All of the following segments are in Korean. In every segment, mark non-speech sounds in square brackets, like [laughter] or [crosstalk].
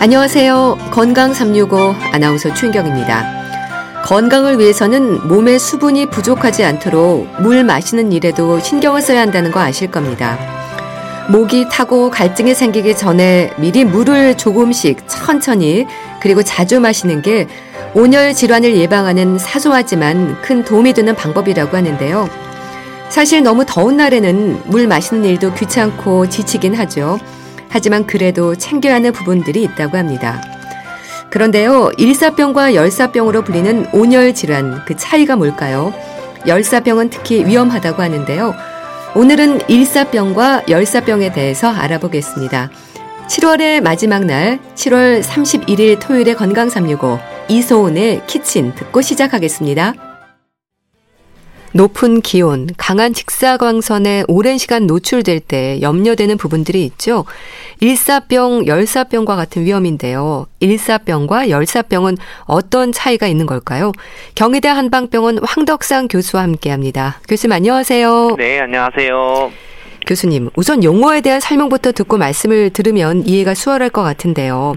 안녕하세요. 건강 365 아나운서 최인경입니다. 건강을 위해서는 몸에 수분이 부족하지 않도록 물 마시는 일에도 신경을 써야 한다는 거 아실 겁니다. 목이 타고 갈증이 생기기 전에 미리 물을 조금씩 천천히 그리고 자주 마시는 게 온열 질환을 예방하는 사소하지만 큰 도움이 되는 방법이라고 하는데요. 사실 너무 더운 날에는 물 마시는 일도 귀찮고 지치긴 하죠. 하지만 그래도 챙겨야 하는 부분들이 있다고 합니다. 그런데요, 일사병과 열사병으로 불리는 온열 질환, 그 차이가 뭘까요? 열사병은 특히 위험하다고 하는데요. 오늘은 일사병과 열사병에 대해서 알아보겠습니다. 7월의 마지막 날, 7월 31일 토요일의 건강 365, 이소은의 키친 듣고 시작하겠습니다. 높은 기온, 강한 직사광선에 오랜 시간 노출될 때 염려되는 부분들이 있죠. 일사병, 열사병과 같은 위험인데요. 일사병과 열사병은 어떤 차이가 있는 걸까요? 경희대 한방병원 황덕상 교수와 함께 합니다. 교수님 안녕하세요. 네, 안녕하세요. 교수님, 우선 용어에 대한 설명부터 듣고 말씀을 들으면 이해가 수월할 것 같은데요.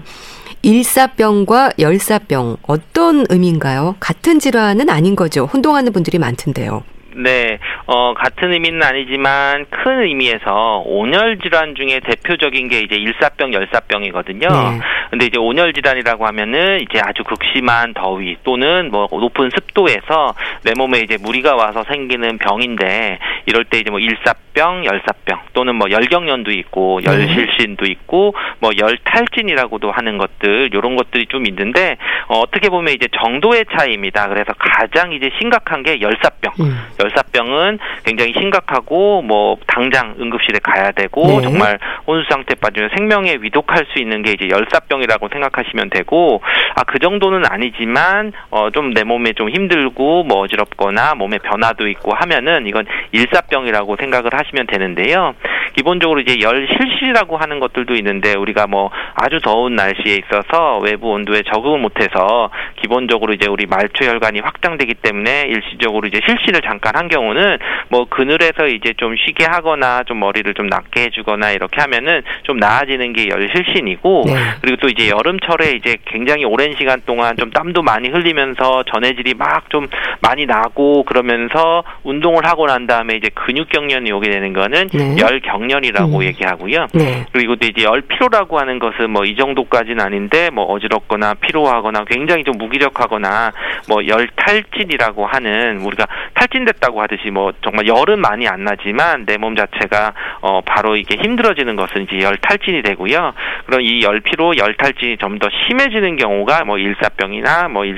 일사병과 열사병 어떤 의미인가요? 같은 질환은 아닌 거죠. 혼동하는 분들이 많던데요. 네, 어, 같은 의미는 아니지만 큰 의미에서 온열 질환 중에 대표적인 게 이제 일사병, 열사병이거든요. 네. 근데 이제 온열 질환이라고 하면은 이제 아주 극심한 더위 또는 뭐 높은 습도에서 내 몸에 이제 무리가 와서 생기는 병인데 이럴 때 이제 뭐 일사병, 열사병 또는 뭐 열경련도 있고 네. 열실신도 있고 뭐 열탈진이라고도 하는 것들 이런 것들이 좀 있는데 어, 어떻게 보면 이제 정도의 차이입니다. 그래서 가장 이제 심각한 게 열사병. 음. 열사병은 굉장히 심각하고 뭐 당장 응급실에 가야 되고 네. 정말 혼수 상태 빠지면 생명에 위독할 수 있는 게 이제 열사병이라고 생각하시면 되고 아 그 정도는 아니지만 어 좀 내 몸에 좀 힘들고 뭐 어지럽거나 몸에 변화도 있고 하면은 이건 일사병이라고 생각을 하시면 되는데요. 기본적으로 이제 열 실시라고 하는 것들도 있는데 우리가 뭐 아주 더운 날씨에 있어서 외부 온도에 적응을 못해서 기본적으로 이제 우리 말초 혈관이 확장되기 때문에 일시적으로 이제 실시를 잠깐 한 경우는 뭐 그늘에서 이제 좀 쉬게 하거나 좀 머리를 좀 낮게 해주거나 이렇게 하면은 좀 나아지는 게 열실신이고 네. 그리고 또 이제 여름철에 이제 굉장히 오랜 시간 동안 좀 땀도 많이 흘리면서 전해질이 막 좀 많이 나고 그러면서 운동을 하고 난 다음에 이제 근육 경련이 오게 되는 거는 네. 열 경련이라고 음. 얘기하고요. 네. 그리고 또 이제 열 피로라고 하는 것은 뭐 이 정도까지는 아닌데 뭐 어지럽거나 피로하거나 굉장히 좀 무기력하거나 뭐 열 탈진이라고 하는 우리가 탈진됐다 고 하듯이 뭐 정말 열은 많이 안 나지만 내 몸 자체가 어 바로 이게 힘들어지는 것은 이제 열 탈진이 되고요. 그럼 이 열 피로 열 탈진이 좀 더 심해지는 경우가 뭐 일사병이나 뭐 일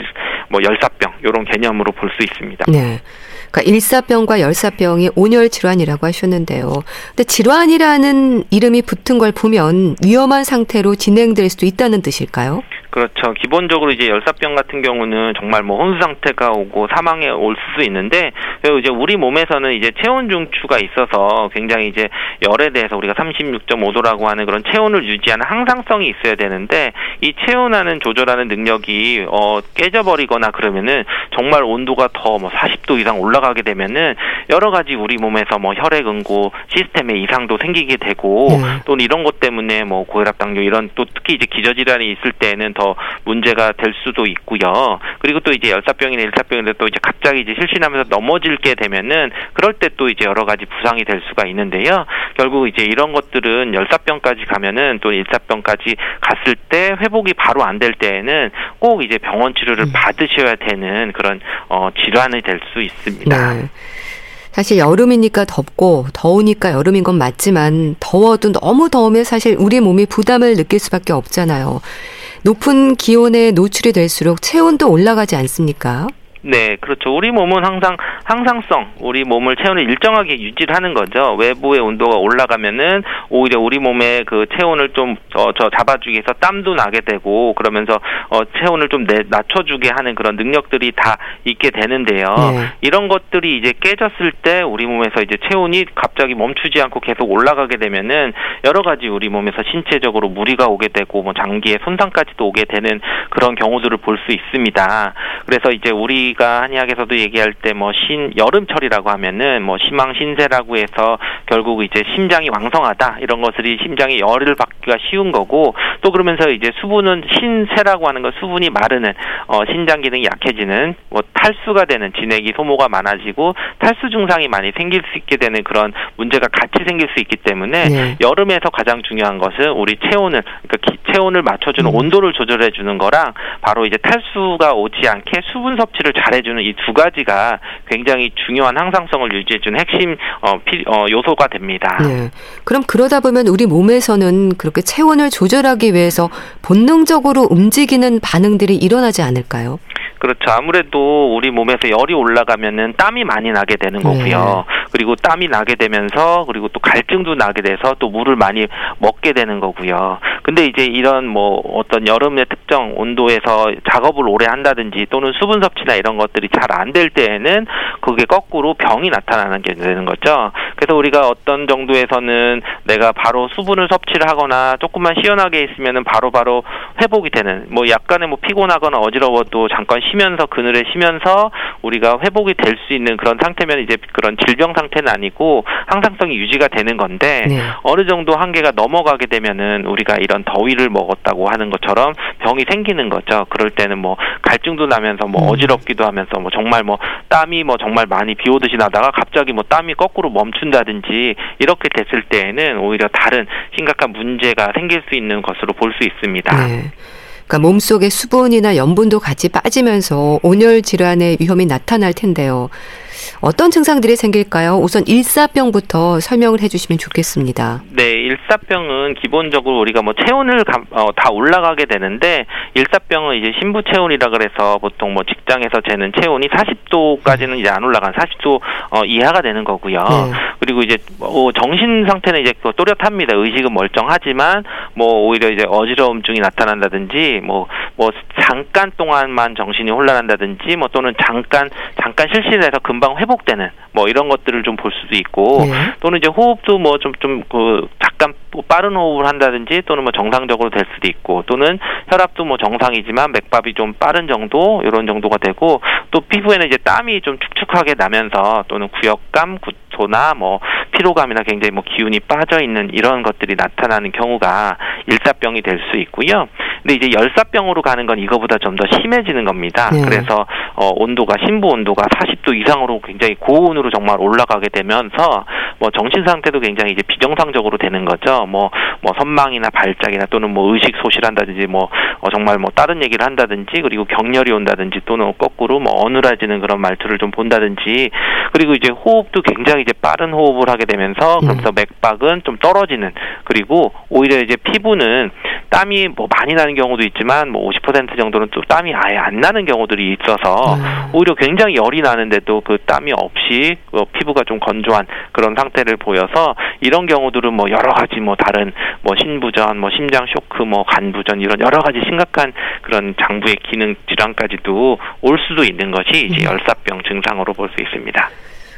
뭐 열사병 이런 개념으로 볼 수 있습니다. 네. 그러니까 일사병과 열사병이 온열 질환이라고 하셨는데요. 근데 질환이라는 이름이 붙은 걸 보면 위험한 상태로 진행될 수도 있다는 뜻일까요? 그렇죠. 기본적으로 이제 열사병 같은 경우는 정말 뭐 혼수 상태가 오고 사망에 올 수 있는데 그리고 이제 우리 몸에서는 이제 체온 중추가 있어서 굉장히 이제 열에 대해서 우리가 36.5도라고 하는 그런 체온을 유지하는 항상성이 있어야 되는데 이 체온하는 조절하는 능력이 어 깨져버리거나 그러면은 정말 온도가 더 뭐 40도 이상 올라가게 되면은 여러 가지 우리 몸에서 뭐 혈액 응고 시스템에 이상도 생기게 되고 네. 또는 이런 것 때문에 뭐 고혈압 당뇨 이런 또 특히 이제 기저질환이 있을 때는 더 문제가 될 수도 있고요. 그리고 또 이제 열사병이나 일사병인데 또 이제 갑자기 이제 실신하면서 넘어질게 되면은 그럴 때 또 이제 여러 가지 부상이 될 수가 있는데요. 결국 이제 이런 것들은 열사병까지 가면은 또 일사병까지 갔을 때 회복이 바로 안 될 때에는 꼭 이제 병원 치료를 음. 받으셔야 되는 그런 어 질환이 될 수 있습니다. 네. 사실 여름이니까 덥고 더우니까 여름인 건 맞지만 더워도 너무 더우면 사실 우리 몸이 부담을 느낄 수밖에 없잖아요. 높은 기온에 노출이 될수록 체온도 올라가지 않습니까? 네, 그렇죠. 우리 몸은 항상 항상성, 우리 몸을 체온을 일정하게 유지를 하는 거죠. 외부의 온도가 올라가면은 오히려 우리 몸의 그 체온을 좀 어, 저 잡아주기 위해서 땀도 나게 되고 그러면서 어, 체온을 좀 내, 낮춰주게 하는 그런 능력들이 다 있게 되는데요. 네. 이런 것들이 이제 깨졌을 때 우리 몸에서 이제 체온이 갑자기 멈추지 않고 계속 올라가게 되면은 여러 가지 우리 몸에서 신체적으로 무리가 오게 되고 뭐 장기에 손상까지도 오게 되는 그런 경우들을 볼 수 있습니다. 그래서 이제 우리 우리가 한의학에서도 얘기할 때 뭐 신 여름철이라고 하면은 뭐 심왕 신세라고 해서 결국 이제 심장이 왕성하다 이런 것들이 심장이 열을 받기가 쉬운 거고 또 그러면서 이제 수분은 신세라고 하는 건 수분이 마르는 어 신장 기능이 약해지는 뭐 탈수가 되는 진액이 소모가 많아지고 탈수 증상이 많이 생길 수 있게 되는 그런 문제가 같이 생길 수 있기 때문에 네. 여름에서 가장 중요한 것은 우리 체온을 그러니까 체온을 맞춰주는 음. 온도를 조절해 주는 거랑 바로 이제 탈수가 오지 않게 수분 섭취를 잘 해주는 이 두 가지가 굉장히 중요한 항상성을 유지해주는 핵심 어, 피, 어, 요소가 됩니다. 네. 그럼 그러다 보면 우리 몸에서는 그렇게 체온을 조절하기 위해서 본능적으로 움직이는 반응들이 일어나지 않을까요? 그렇죠. 아무래도 우리 몸에서 열이 올라가면은 땀이 많이 나게 되는 네. 거고요. 네. 그리고 땀이 나게 되면서 그리고 또 갈증도 나게 돼서 또 물을 많이 먹게 되는 거고요. 근데 이제 이런 뭐 어떤 여름의 특정 온도에서 작업을 오래 한다든지 또는 수분 섭취나 이런 것들이 잘 안 될 때에는 그게 거꾸로 병이 나타나는 게 되는 거죠. 그래서 우리가 어떤 정도에서는 내가 바로 수분을 섭취를 하거나 조금만 시원하게 있으면은 바로바로 회복이 되는 뭐 약간의 뭐 피곤하거나 어지러워도 잠깐 쉬 면서 그늘에 쉬면서 우리가 회복이 될 수 있는 그런 상태면 이제 그런 질병 상태는 아니고 항상성이 유지가 되는 건데 네. 어느 정도 한계가 넘어가게 되면은 우리가 이런 더위를 먹었다고 하는 것처럼 병이 생기는 거죠. 그럴 때는 뭐 갈증도 나면서 뭐 음. 어지럽기도 하면서 뭐 정말 뭐 땀이 뭐 정말 많이 비 오듯이 나다가 갑자기 뭐 땀이 거꾸로 멈춘다든지 이렇게 됐을 때에는 오히려 다른 심각한 문제가 생길 수 있는 것으로 볼 수 있습니다. 네. 그러니까 몸속에 수분이나 염분도 같이 빠지면서 온열 질환의 위험이 나타날 텐데요. 어떤 증상들이 생길까요? 우선 일사병부터 설명을 해주시면 좋겠습니다. 네, 일사병은 기본적으로 우리가 뭐 체온을 가, 어, 다 올라가게 되는데 일사병은 이제 신부 체온이라 그래서 보통 뭐 직장에서 재는 체온이 40도까지는 이제 안 올라간 40도 어, 이하가 되는 거고요. 네. 그리고 이제 뭐 정신 상태는 이제 또렷합니다. 의식은 멀쩡하지만 뭐 오히려 이제 어지러움증이 나타난다든지 뭐뭐 뭐 잠깐 동안만 정신이 혼란한다든지 뭐 또는 잠깐 잠깐 실신해서 금방 회복되는 뭐 이런 것들을 좀 볼 수도 있고 네. 또는 이제 호흡도 뭐 좀 좀그잠 깐 빠른 호흡을 한다든지 또는 뭐 정상적으로 될 수도 있고 또는 혈압도 뭐 정상이지만 맥박이 좀 빠른 정도 이런 정도가 되고 또 피부에는 이제 땀이 좀 축축하게 나면서 또는 구역감, 구토나 뭐 피로감이나 굉장히 뭐 기운이 빠져 있는 이런 것들이 나타나는 경우가 일사병이 될 수 있고요. 근데 이제 열사병으로 가는 건 이거보다 좀 더 심해지는 겁니다. 네. 그래서 어 온도가 신부 온도가 40도 이상으로 굉장히 고온으로 정말 올라가게 되면서 뭐 정신 상태도 굉장히 이제 비정상적으로 되는 거죠. 뭐뭐 뭐 선망이나 발작이나 또는 뭐 의식 소실한다든지 뭐 어, 정말 뭐 다른 얘기를 한다든지 그리고 격렬이 온다든지 또는 거꾸로 뭐 어눌해지는 그런 말투를 좀 본다든지 그리고 이제 호흡도 굉장히 이제 빠른 호흡을 하게 되면서 음. 그러면서 맥박은 좀 떨어지는 그리고 오히려 이제 피부는 땀이 뭐 많이 나는 경우도 있지만 뭐 50% 정도는 또 땀이 아예 안 나는 경우들이 있어서 음. 오히려 굉장히 열이 나는데도 그 땀이 없이 그 피부가 좀 건조한 그런 상태를 보여서 이런 경우들은 뭐 여러 가지 뭐 다른 뭐 신부전, 뭐 심장 쇼크, 뭐 간부전 이런 여러 가지 심각한 그런 장부의 기능 질환까지도 올 수도 있는 것이 이제 음. 열사병 증상으로 볼 수 있습니다.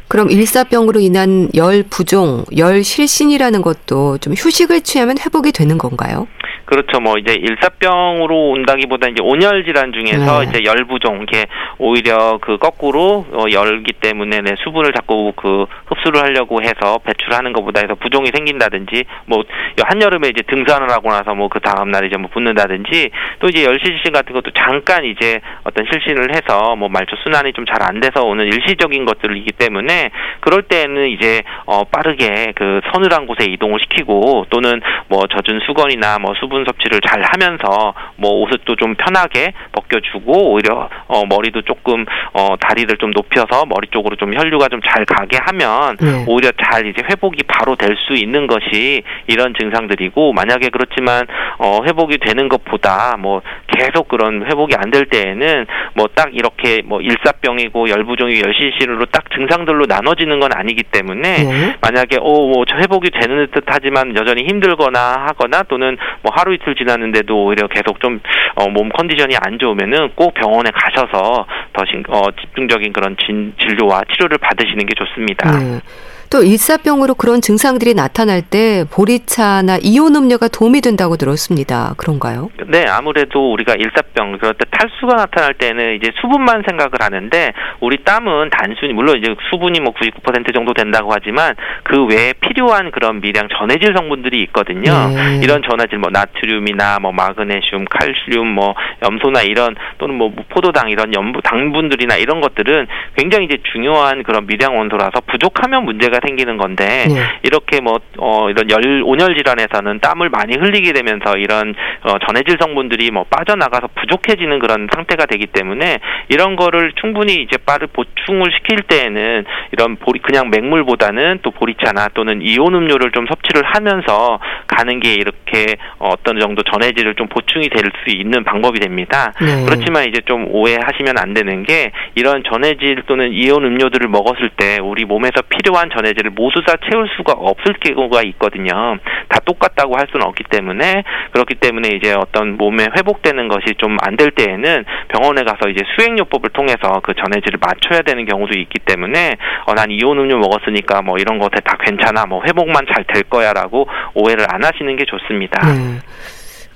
그럼 일사병으로 인한 열 부종, 열 실신이라는 것도 좀 휴식을 취하면 회복이 되는 건가요? 그렇죠. 뭐 이제 일사병으로 온다기보다 이제 온열 질환 중에서 네. 이제 열부종 이게 오히려 그 거꾸로 어, 열기 때문에 내 수분을 자꾸 그 흡수를 하려고 해서 배출하는 것보다 해서 부종이 생긴다든지 뭐 한여름에 이제 등산을 하고 나서 뭐 그 다음 날 이제 뭐 붓는다든지 또 이제 열실신 같은 것도 잠깐 이제 어떤 실신을 해서 뭐 말초 순환이 좀 잘 안 돼서 오는 일시적인 것들이기 때문에 그럴 때는 이제 어 빠르게 그 서늘한 곳에 이동을 시키고 또는 뭐 젖은 수건이나 뭐 수분 수분 섭취를 잘 하면서 뭐 옷도 좀 편하게 벗겨주고 오히려 어 머리도 조금 어 다리를 좀 높여서 머리 쪽으로 좀 혈류가 좀 잘 가게 하면 네. 오히려 잘 이제 회복이 바로 될 수 있는 것이 이런 증상들이고 만약에 그렇지만 어 회복이 되는 것보다 뭐 계속 그런 회복이 안 될 때에는 뭐 딱 이렇게 뭐 일사병이고 열부종이 열실신으로 딱 증상들로 나눠지는 건 아니기 때문에 네. 만약에 어뭐 회복이 되는 듯하지만 여전히 힘들거나 하거나 또는 뭐 하루 이틀 지났는데도 오히려 계속 좀몸 어, 컨디션이 안 좋으면은 꼭 병원에 가셔서 더 신, 어, 집중적인 그런 진, 진료와 치료를 받으시는 게 좋습니다. 네. 또 일사병으로 그런 증상들이 나타날 때 보리차나 이온 음료가 도움이 된다고 들었습니다. 그런가요? 네, 아무래도 우리가 일사병 그럴 때 탈수가 나타날 때는 이제 수분만 생각을 하는데 우리 땀은 단순히 물론 이제 수분이 뭐 99% 정도 된다고 하지만 그 외에 필요한 그런 미량 전해질 성분들이 있거든요. 네. 이런 전해질 뭐 나트륨이나 뭐 마그네슘, 칼슘, 뭐 염소나 이런 또는 뭐 포도당 이런 염분 당분들이나 이런 것들은 굉장히 이제 중요한 그런 미량 원소라서 부족하면 문제가 생기는 건데 네. 이렇게 뭐 어, 이런 열 온열 질환에서는 땀을 많이 흘리게 되면서 이런 어, 전해질 성분들이 뭐 빠져나가서 부족해지는 그런 상태가 되기 때문에 이런 거를 충분히 이제 빠르 보충을 시킬 때에는 이런 보리 그냥 맹물보다는 또 보리차나 또는 이온 음료를 좀 섭취를 하면서 가는 게 이렇게 어떤 정도 전해질을 좀 보충이 될 수 있는 방법이 됩니다. 네. 그렇지만 이제 좀 오해하시면 안 되는 게 이런 전해질 또는 이온 음료들을 먹었을 때 우리 몸에서 필요한 전해 질을 모두 다 채울 수가 없을 경우가 있거든요. 다 똑같다고 할 수는 없기 때문에 그렇기 때문에 이제 어떤 몸에 회복되는 것이 좀 안 될 때에는 병원에 가서 이제 수행요법을 통해서 그 전해질을 맞춰야 되는 경우도 있기 때문에 어, 난 이온 음료 먹었으니까 뭐 이런 것에 다 괜찮아 뭐 회복만 잘 될 거야라고 오해를 안 하시는 게 좋습니다. 네.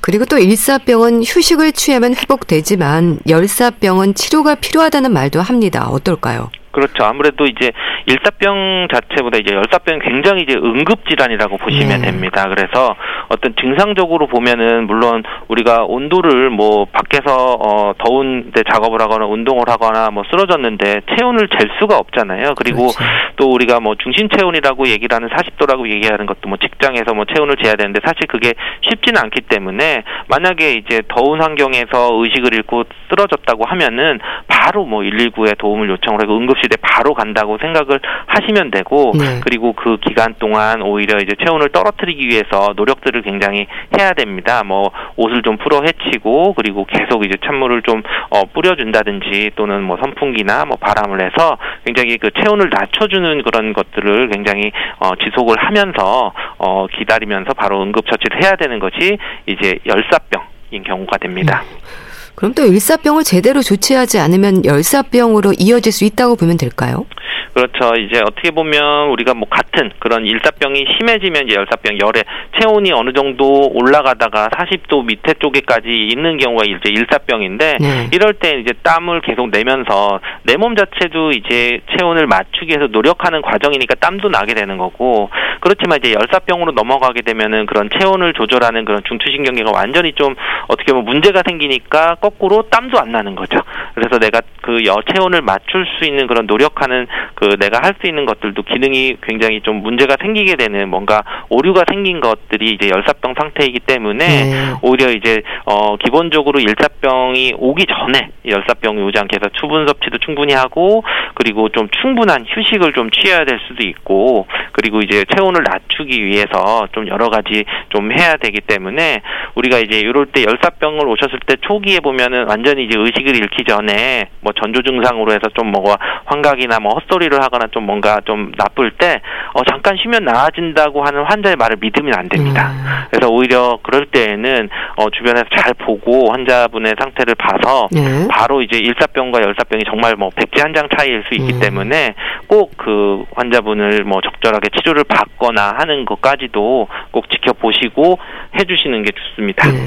그리고 또 일사병은 휴식을 취하면 회복되지만 열사병은 치료가 필요하다는 말도 합니다. 어떨까요? 그렇죠. 아무래도 이제 일사병 자체보다 이제 열사병은 굉장히 이제 응급 질환이라고 보시면 네. 됩니다. 그래서 어떤 증상적으로 보면은 물론 우리가 온도를 뭐 밖에서 어 더운 데 작업을 하거나 운동을 하거나 뭐 쓰러졌는데 체온을 잴 수가 없잖아요. 그리고 그렇죠. 또 우리가 뭐 중심 체온이라고 얘기를 하는 40도라고 얘기하는 것도 뭐 직장에서 뭐 체온을 재야 되는데 사실 그게 쉽지는 않기 때문에 만약에 이제 더운 환경에서 의식을 잃고 쓰러졌다고 하면은 바로 뭐 119에 도움을 요청을 하고 응급 응급실에 바로 간다고 생각을 하시면 되고 네. 그리고 그 기간 동안 오히려 이제 체온을 떨어뜨리기 위해서 노력들을 굉장히 해야 됩니다. 뭐 옷을 좀 풀어 헤치고 그리고 계속 이제 찬물을 좀 어, 뿌려준다든지 또는 뭐 선풍기나 뭐 바람을 해서 굉장히 그 체온을 낮춰주는 그런 것들을 굉장히 어, 지속을 하면서 어, 기다리면서 바로 응급처치를 해야 되는 것이 이제 열사병인 경우가 됩니다. 음. 그럼 또 일사병을 제대로 조치하지 않으면 열사병으로 이어질 수 있다고 보면 될까요? 그렇죠. 이제 어떻게 보면 우리가 뭐 같은 그런 일사병이 심해지면 이제 열사병 열에 체온이 어느 정도 올라가다가 40도 밑에 쪽에까지 있는 경우가 이제 일사병인데 네. 이럴 때 이제 땀을 계속 내면서 내 몸 자체도 이제 체온을 맞추기 위해서 노력하는 과정이니까 땀도 나게 되는 거고 그렇지만 이제 열사병으로 넘어가게 되면은 그런 체온을 조절하는 그런 중추신경계가 완전히 좀 어떻게 보면 문제가 생기니까 거 꾸로 땀도 안 나는 거죠. 그래서 내가 그 체온을 맞출 수 있는 그런 노력하는 그 내가 할 수 있는 것들도 기능이 굉장히 좀 문제가 생기게 되는 뭔가 오류가 생긴 것들이 이제 열사병 상태이기 때문에 네. 오히려 이제 어 기본적으로 일사병이 오기 전에 열사병이 오지 않게 해서 수분 섭취도 충분히 하고 그리고 좀 충분한 휴식을 좀 취해야 될 수도 있고 그리고 이제 체온을 낮추기 위해서 좀 여러 가지 좀 해야 되기 때문에 우리가 이제 이럴 때 열사병을 오셨을 때 초기에 보면 은 완전히 이제 의식을 잃기 전에 뭐 전조 증상으로 해서 좀 뭐가 환각이나 뭐 헛소리를 하거나 좀 뭔가 좀 나쁠 때 어, 잠깐 쉬면 나아진다고 하는 환자의 말을 믿으면 안 됩니다. 음. 그래서 오히려 그럴 때에는 어, 주변에서 잘 보고 환자분의 상태를 봐서 네. 바로 이제 일사병과 열사병이 정말 뭐 백지 한 장 차이일 수 있기 음. 때문에 꼭 그 환자분을 뭐 적절하게 치료를 받거나 하는 것까지도 꼭 지켜보시고 해주시는 게 좋습니다. 네.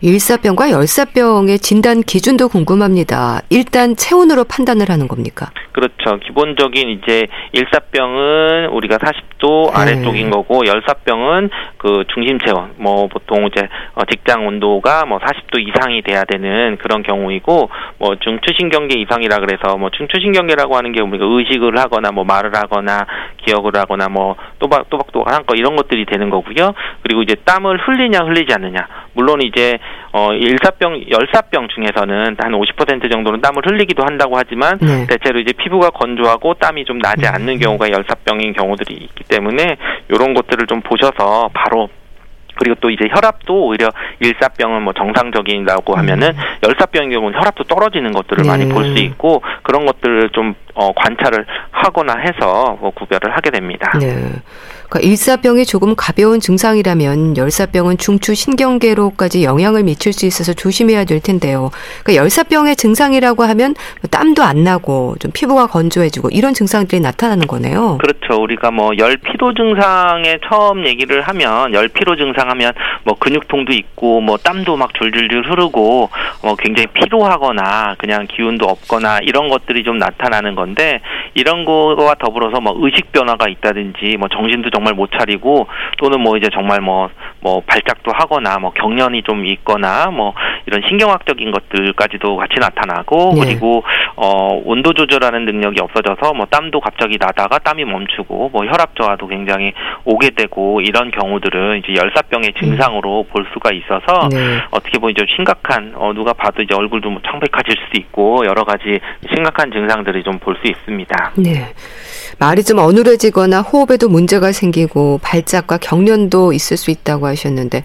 일사병과 열사병의 진단 기준도 궁금합니다. 일단 체온으로 판단을 하는 겁니까? 그렇죠. 기본적인 이제 일사병은 우리가 40도 아래쪽인 네. 거고 열사병은 그 중심 체온 뭐 보통 이제 어, 직장 온도가 뭐 40도 이상이 돼야 되는 그런 경우이고 뭐 중추신경계 이상이라 그래서 뭐 중추신경계라고 하는 게 우리가 의식을 하거나 뭐 말을 하거나 기억을 하거나 뭐 또박 또박또박 한거 이런 것들이 되는 거고요. 그리고 이제 땀을 흘리냐 흘리지 않느냐 물론 이제 어 일사병 열사병 중에서는 한 50% 정도는 땀을 흘리기도 한다고 하지만 네. 대체로 이제 피부가 건조하고 땀이 좀 나지 음. 않는 경우가 열사병인 경우들이 있기 때문에 이런 것들을 좀 보셔서 바로 그리고 또 이제 혈압도 오히려 일사병은 뭐 정상적이라고 하면은 음. 열사병인 경우는 혈압도 떨어지는 것들을 네. 많이 볼 수 있고 그런 것들을 좀 어, 관찰을 하거나 해서 뭐 구별을 하게 됩니다. 네. 그러니까 일사병이 조금 가벼운 증상이라면 열사병은 중추 신경계로까지 영향을 미칠 수 있어서 조심해야 될 텐데요. 그러니까 열사병의 증상이라고 하면 뭐 땀도 안 나고 좀 피부가 건조해지고 이런 증상들이 나타나는 거네요. 그렇죠. 우리가 뭐 열 피로 증상에 처음 얘기를 하면 열 피로 증상하면 뭐 근육통도 있고 뭐 땀도 막 줄줄줄 흐르고 뭐 굉장히 피로하거나 그냥 기운도 없거나 이런 것들이 좀 나타나는 건데 이런 거와 더불어서 뭐 의식 변화가 있다든지 뭐 정신도 정말 못 차리고 또는 뭐 이제 정말 뭐뭐 뭐 발작도 하거나 뭐 경련이 좀 있거나 뭐 이런 신경학적인 것들까지도 같이 나타나고 네. 그리고 어 온도 조절하는 능력이 없어져서 뭐 땀도 갑자기 나다가 땀이 멈추고 뭐 혈압 저하도 굉장히 오게 되고 이런 경우들은 이제 열사병의 음. 증상으로 음. 볼 수가 있어서 네. 어떻게 보면 좀 심각한 어 누가 봐도 이제 얼굴도 뭐 창백해질 수도 있고 여러 가지 심각한 증상들이 좀 볼수 있습니다. 네. 말이 좀 어눌해지거나 호흡에도 문제가 생기고 발작과 경련도 있을 수 있다고 하셨는데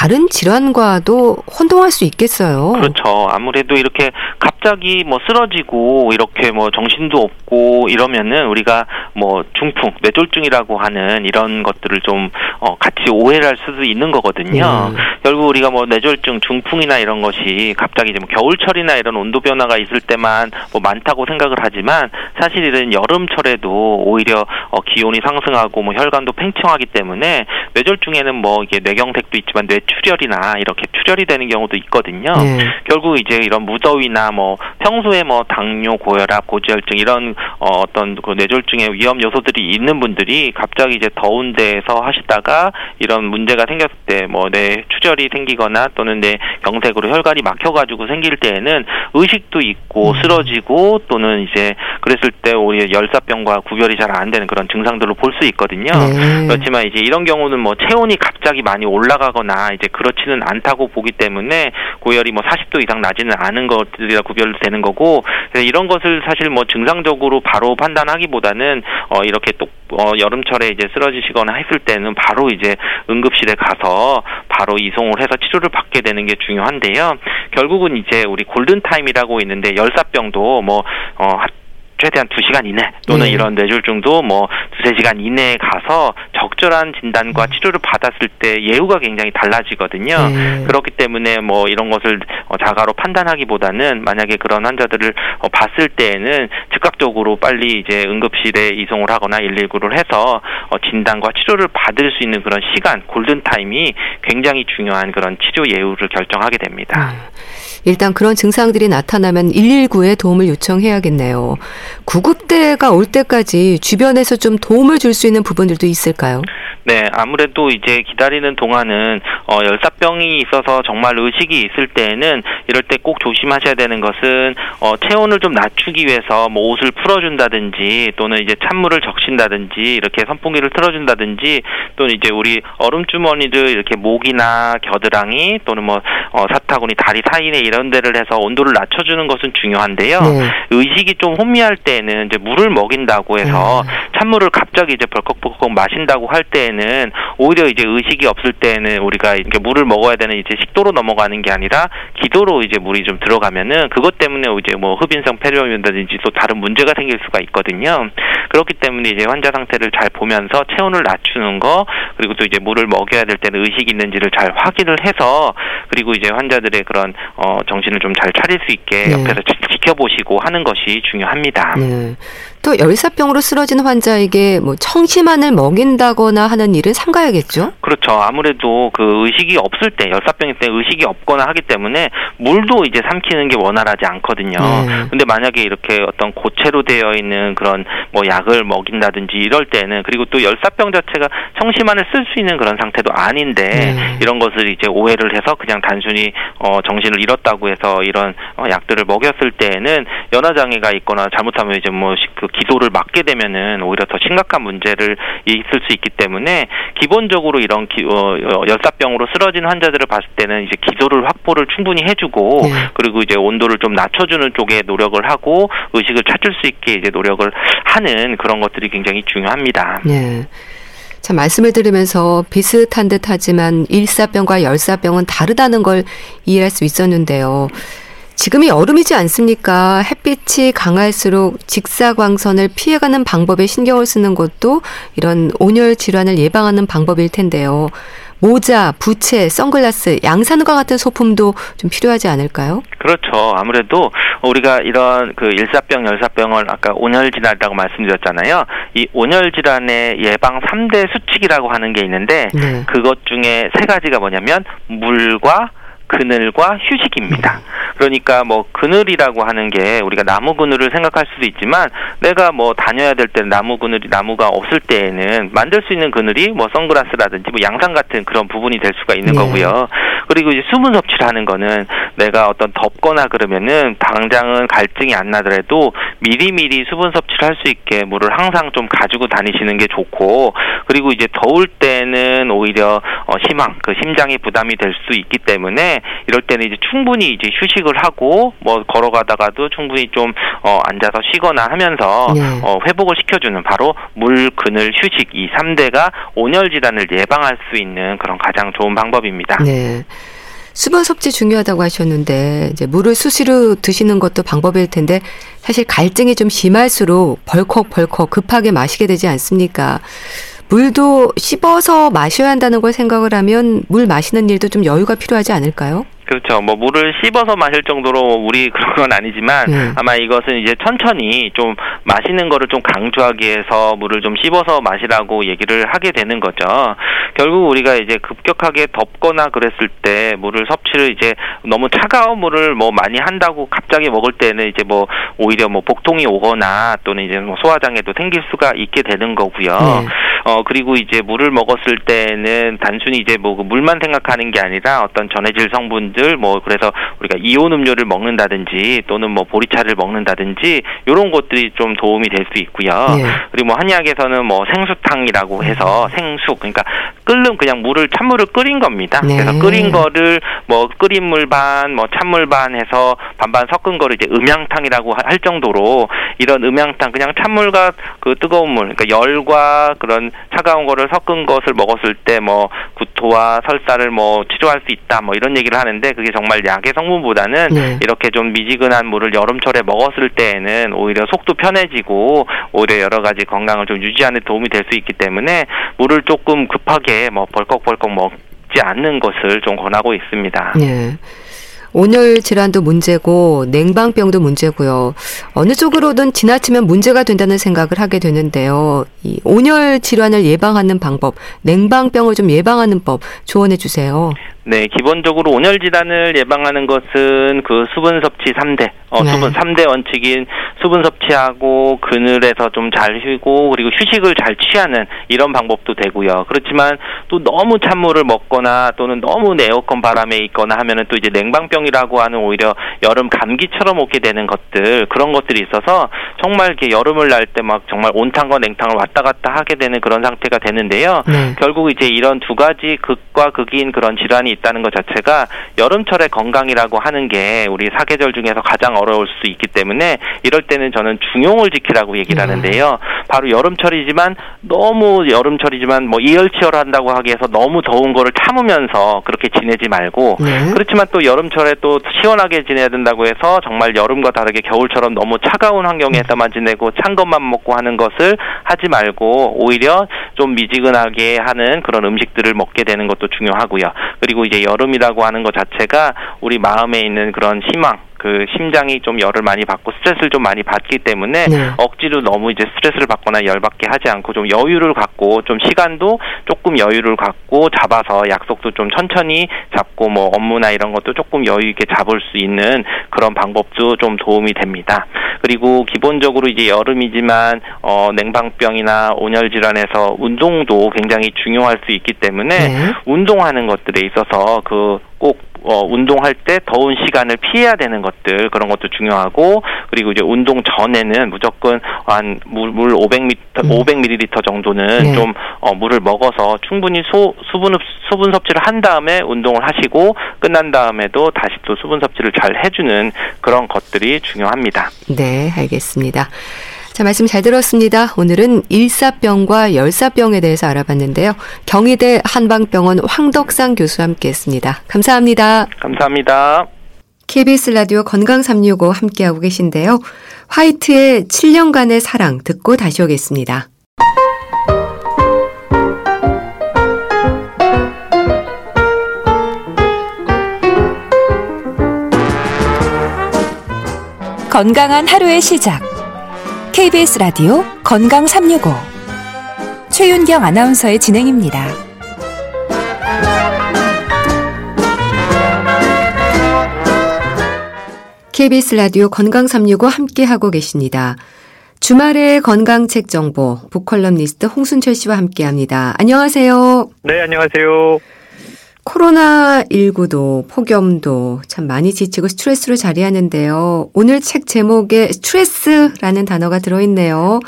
다른 질환과도 혼동할 수 있겠어요. 그렇죠. 아무래도 이렇게 갑자기 뭐 쓰러지고 이렇게 뭐 정신도 없고 이러면은 우리가 뭐 중풍, 뇌졸중이라고 하는 이런 것들을 좀 어, 같이 오해를 할 수도 있는 거거든요. 음. 결국 우리가 뭐 뇌졸중, 중풍이나 이런 것이 갑자기 이제 뭐 겨울철이나 이런 온도 변화가 있을 때만 뭐 많다고 생각을 하지만 사실 이런 여름철에도 오히려 어, 기온이 상승하고 뭐 혈관도 팽창하기 때문에 뇌졸중에는 뭐 이게 뇌경색도 있지만 뇌 출혈이나 이렇게 출혈이 되는 경우도 있거든요. 네. 결국 이제 이런 무더위나 뭐 평소에 뭐 당뇨, 고혈압, 고지혈증 이런 어, 어떤 그 뇌졸중의 위험 요소들이 있는 분들이 갑자기 이제 더운 데에서 하시다가 이런 문제가 생겼을 때 뭐 뇌 출혈이 생기거나 또는 뇌 경색으로 혈관이 막혀가지고 생길 때에는 의식도 있고 음. 쓰러지고 또는 이제 그랬을 때 오히려 열사병과 구별이 잘 안 되는 그런 증상들로 볼 수 있거든요. 네. 그렇지만 이제 이런 경우는 뭐 체온이 갑자기 많이 올라가거나 이제 그렇지는 않다고 보기 때문에 고열이 뭐 40도 이상 나지는 않은 것들이라 구별되는 거고 이런 것을 사실 뭐 증상적으로 바로 판단하기보다는 어 이렇게 또 어, 여름철에 이제 쓰러지시거나 했을 때는 바로 이제 응급실에 가서 바로 이송을 해서 치료를 받게 되는 게 중요한데요. 결국은 이제 우리 골든 타임이라고 있는데 열사병도 뭐 어, 최대한 2시간 이내 또는 네. 이런 뇌졸중도 뭐 두세 시간 이내에 가서 적절한 진단과 음. 치료를 받았을 때 예후가 굉장히 달라지거든요. 네. 그렇기 때문에 뭐 이런 것을 어, 자가로 판단하기보다는 만약에 그런 환자들을 어, 봤을 때에는 즉각적으로 빨리 이제 응급실에 이송을 하거나 119를 해서 어, 진단과 치료를 받을 수 있는 그런 시간 골든 타임이 굉장히 중요한 그런 치료 예후를 결정하게 됩니다. 네. 일단 그런 증상들이 나타나면 119에 도움을 요청해야겠네요. 구급대가 올 때까지 주변에서 좀 도움을 줄 수 있는 부분들도 있을까요? 네, 아무래도 이제 기다리는 동안은 어, 열사병이 있어서 정말 의식이 있을 때에는 이럴 때 꼭 조심하셔야 되는 것은 어, 체온을 좀 낮추기 위해서 뭐 옷을 풀어준다든지 또는 이제 찬물을 적신다든지 이렇게 선풍기를 틀어준다든지 또는 이제 우리 얼음 주머니를 이렇게 목이나 겨드랑이 또는 뭐 어, 사타구니 다리 사이에 이런 데를 해서 온도를 낮춰주는 것은 중요한데요. 네. 의식이 좀 혼미할 때는 이제 물을 먹인다고 해서 네. 찬물을 갑자기 이제 벌컥벌컥 마신다고 할 때에는 오히려 이제 의식이 없을 때는 우리가 이렇게 물을 먹어야 되는 이제 식도로 넘어가는 게 아니라 기도로 이제 물이 좀 들어가면은 그것 때문에 이제 뭐 흡인성 폐렴이라든지 또 다른 문제가 생길 수가 있거든요. 그렇기 때문에 이제 환자 상태를 잘 보면서 체온을 낮추는 거 그리고 또 이제 물을 먹여야 될 때는 의식이 있는지를 잘 확인을 해서 그리고 이제 환자들의 그런 어 정신을 좀 잘 차릴 수 있게 네. 옆에서 지켜보시고 하는 것이 중요합니다. 네. 또 열사병으로 쓰러진 환자에게 뭐 청심환을 먹인다거나 하는 일은 삼가야겠죠? 그렇죠. 아무래도 그 의식이 없을 때 열사병일 때 의식이 없거나 하기 때문에 물도 이제 삼키는 게 원활하지 않거든요. 네. 근데 만약에 이렇게 어떤 고체로 되어 있는 그런 뭐 약을 먹인다든지 이럴 때는 그리고 또 열사병 자체가 청심환을 쓸 수 있는 그런 상태도 아닌데 네. 이런 것을 이제 오해를 해서 그냥 단순히 어 정신을 잃었다고 해서 이런 어 약들을 먹였을 때에는 연화 장애가 있거나 잘못하면 이제 뭐그 기도를 막게 되면은 오히려 더 심각한 문제를 있을 수 있기 때문에 기본적으로 이런 기, 어, 어, 열사병으로 쓰러진 환자들을 봤을 때는 이제 기도를 확보를 충분히 해주고 네. 그리고 이제 온도를 좀 낮춰주는 쪽에 노력을 하고 의식을 찾을 수 있게 이제 노력을 하는 그런 것들이 굉장히 중요합니다. 네. 참 말씀을 들으면서 비슷한 듯하지만 일사병과 열사병은 다르다는 걸 이해할 수 있었는데요. 지금이 여름이지 않습니까? 햇빛이 강할수록 직사광선을 피해가는 방법에 신경을 쓰는 것도 이런 온열 질환을 예방하는 방법일 텐데요. 모자, 부채, 선글라스, 양산과 같은 소품도 좀 필요하지 않을까요? 그렇죠. 아무래도 우리가 이런 그 일사병, 열사병을 아까 온열 질환이라고 말씀드렸잖아요. 이 온열 질환의 예방 3대 수칙이라고 하는 게 있는데 네. 그것 중에 세 가지가 뭐냐면 물과 그늘과 휴식입니다. 그러니까 뭐 그늘이라고 하는 게 우리가 나무 그늘을 생각할 수도 있지만 내가 뭐 다녀야 될 때는 나무 그늘이 나무가 없을 때에는 만들 수 있는 그늘이 뭐 선글라스라든지 뭐 양산 같은 그런 부분이 될 수가 있는 네. 거고요. 그리고 이제 수분 섭취를 하는 거는 내가 어떤 덥거나 그러면은 당장은 갈증이 안 나더라도 미리미리 수분 섭취를 할 수 있게 물을 항상 좀 가지고 다니시는 게 좋고 그리고 이제 더울 때는 오히려 어 심한 그 심장이 부담이 될 수 있기 때문에 이럴 때는 이제 충분히 이제 휴식을 하고 뭐 걸어가다가도 충분히 좀 어, 앉아서 쉬거나 하면서 네. 어, 회복을 시켜주는 바로 물, 그늘, 휴식 이 3대가 온열 질환을 예방할 수 있는 그런 가장 좋은 방법입니다. 네. 수분 섭취 중요하다고 하셨는데 이제 물을 수시로 드시는 것도 방법일 텐데 사실 갈증이 좀 심할수록 벌컥벌컥 급하게 마시게 되지 않습니까? 물도 씹어서 마셔야 한다는 걸 생각을 하면 물 마시는 일도 좀 여유가 필요하지 않을까요? 그렇죠. 뭐 물을 씹어서 마실 정도로 물이 [laughs] 그런 건 아니지만 네. 아마 이것은 이제 천천히 좀 마시는 거를 좀 강조하기 위해서 물을 좀 씹어서 마시라고 얘기를 하게 되는 거죠. 결국 우리가 이제 급격하게 덥거나 그랬을 때 물을 섭취를 이제 너무 차가운 물을 뭐 많이 한다고 갑자기 먹을 때는 이제 뭐 오히려 뭐 복통이 오거나 또는 이제 뭐 소화장애도 생길 수가 있게 되는 거고요. 네. 어 그리고 이제 물을 먹었을 때는 단순히 이제 뭐그 물만 생각하는 게 아니라 어떤 전해질 성분들 뭐 그래서 우리가 이온 음료를 먹는다든지 또는 뭐 보리차를 먹는다든지 이런 것들이 좀 도움이 될 수 있고요. 네. 그리고 뭐 한의학에서는 뭐 생수탕이라고 해서 생수 그러니까 끓는 그냥 물을 찬물을 끓인 겁니다. 네. 그래서 끓인 거를 뭐 끓인 물 반, 뭐 찬물 반 해서 반반 섞은 거를 이제 음양탕이라고 할 정도로 이런 음양탕 그냥 찬물과 그 뜨거운 물 그러니까 열과 그런 차가운 거를 섞은 것을 먹었을 때 뭐 구토와 설사를 뭐 치료할 수 있다 뭐 이런 얘기를 하는데 그게 정말 약의 성분보다는 네. 이렇게 좀 미지근한 물을 여름철에 먹었을 때에는 오히려 속도 편해지고 오히려 여러 가지 건강을 좀 유지하는 데 도움이 될 수 있기 때문에 물을 조금 급하게 뭐 벌컥벌컥 먹지 않는 것을 좀 권하고 있습니다. 네. 온열 질환도 문제고 냉방병도 문제고요. 어느 쪽으로든 지나치면 문제가 된다는 생각을 하게 되는데요. 이 온열 질환을 예방하는 방법, 냉방병을 좀 예방하는 법 조언해 주세요. 네, 기본적으로 온열 질환을 예방하는 것은 그 수분 섭취 3대, 어, 네. 수분 3대 원칙인 수분 섭취하고 그늘에서 좀 잘 쉬고 그리고 휴식을 잘 취하는 이런 방법도 되고요. 그렇지만 또 너무 찬물을 먹거나 또는 너무 에어컨 바람에 있거나 하면은 또 이제 냉방병이라고 하는 오히려 여름 감기처럼 오게 되는 것들 그런 것들이 있어서 정말 이렇게 여름을 날 때 막 정말 온탕과 냉탕을 왔다 갔다 하게 되는 그런 상태가 되는데요. 네. 결국 이제 이런 두 가지 극과 극인 그런 질환이 있다는 것 자체가 여름철의 건강이라고 하는 게 우리 사계절 중에서 가장 어려울 수 있기 때문에 이럴 때는 저는 중용을 지키라고 얘기를 네. 하는데요. 바로 여름철이지만 너무 여름철이지만 뭐 이열치열한다고 하기 위해서 너무 더운 거를 참으면서 그렇게 지내지 말고 네. 그렇지만 또 여름철에 또 시원하게 지내야 된다고 해서 정말 여름과 다르게 겨울처럼 너무 차가운 환경에서만 지내고 찬 것만 먹고 하는 것을 하지 말고 오히려 좀 미지근하게 하는 그런 음식들을 먹게 되는 것도 중요하고요. 그리고 이제 여름이라고 하는 것 자체가 우리 마음에 있는 그런 희망 그 심장이 좀 열을 많이 받고 스트레스를 좀 많이 받기 때문에 네. 억지로 너무 이제 스트레스를 받거나 열받게 하지 않고 좀 여유를 갖고 좀 시간도 조금 여유를 갖고 잡아서 약속도 좀 천천히 잡고 뭐 업무나 이런 것도 조금 여유 있게 잡을 수 있는 그런 방법도 좀 도움이 됩니다. 그리고 기본적으로 이제 여름이지만 어 냉방병이나 온열 질환에서 운동도 굉장히 중요할 수 있기 때문에 네. 운동하는 것들에 있어서 그꼭 어, 운동할 때 더운 시간을 피해야 되는 것들 그런 것도 중요하고 그리고 이제 운동 전에는 무조건 한 물물 500m 음. 500ml 정도는 네. 좀 어, 물을 먹어서 충분히 소, 수분 수분 섭취를 한 다음에 운동을 하시고 끝난 다음에도 다시 또 수분 섭취를 잘 해주는 그런 것들이 중요합니다. 네, 알겠습니다. 자, 말씀 잘 들었습니다. 오늘은 일사병과 열사병에 대해서 알아봤는데요. 경희대 한방병원 황덕상 교수와 함께 했습니다. 감사합니다. 감사합니다. KBS 라디오 건강 365 함께하고 계신데요. 화이트의 7년간의 사랑 듣고 다시 오겠습니다. 건강한 하루의 시작. KBS 라디오 건강 365. 최윤경 아나운서의 진행입니다. KBS 라디오 건강 365 함께 하고 계십니다. 주말의 건강책 정보 북컬럼니스트 홍순철 씨와 함께합니다. 안녕하세요. 네, 안녕하세요. 코로나19도 폭염도 참 많이 지치고 스트레스로 자리하는데요. 오늘 책 제목에 스트레스라는 단어가 들어있네요.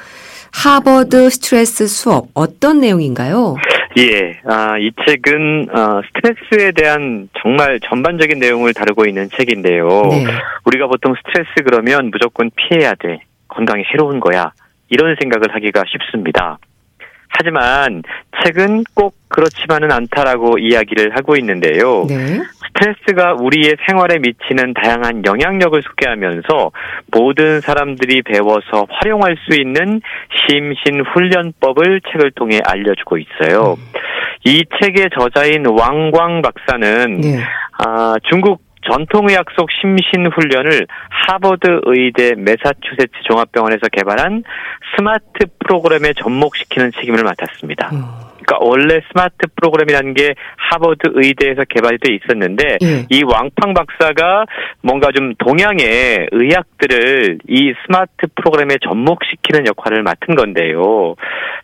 하버드 스트레스 수업 어떤 내용인가요? 예, 아, 이 책은 어, 스트레스에 대한 정말 전반적인 내용을 다루고 있는 책인데요. 네. 우리가 보통 스트레스 그러면 무조건 피해야 돼. 건강에 해로운 거야. 이런 생각을 하기가 쉽습니다. 하지만 책은 꼭 그렇지만은 않다라고 이야기를 하고 있는데요. 네. 스트레스가 우리의 생활에 미치는 다양한 영향력을 소개하면서 모든 사람들이 배워서 활용할 수 있는 심신 훈련법을 책을 통해 알려주고 있어요. 음. 이 책의 저자인 왕광 박사는 네. 아, 중국 전통의학 속 심신훈련을 하버드 의대 메사추세츠 종합병원에서 개발한 스마트 프로그램에 접목시키는 책임을 맡았습니다. 음. 그러니까 원래 스마트 프로그램이라는 게 하버드 의대에서 개발이 돼 있었는데 예. 이 왕팡 박사가 뭔가 좀 동양의 의학들을 이 스마트 프로그램에 접목시키는 역할을 맡은 건데요.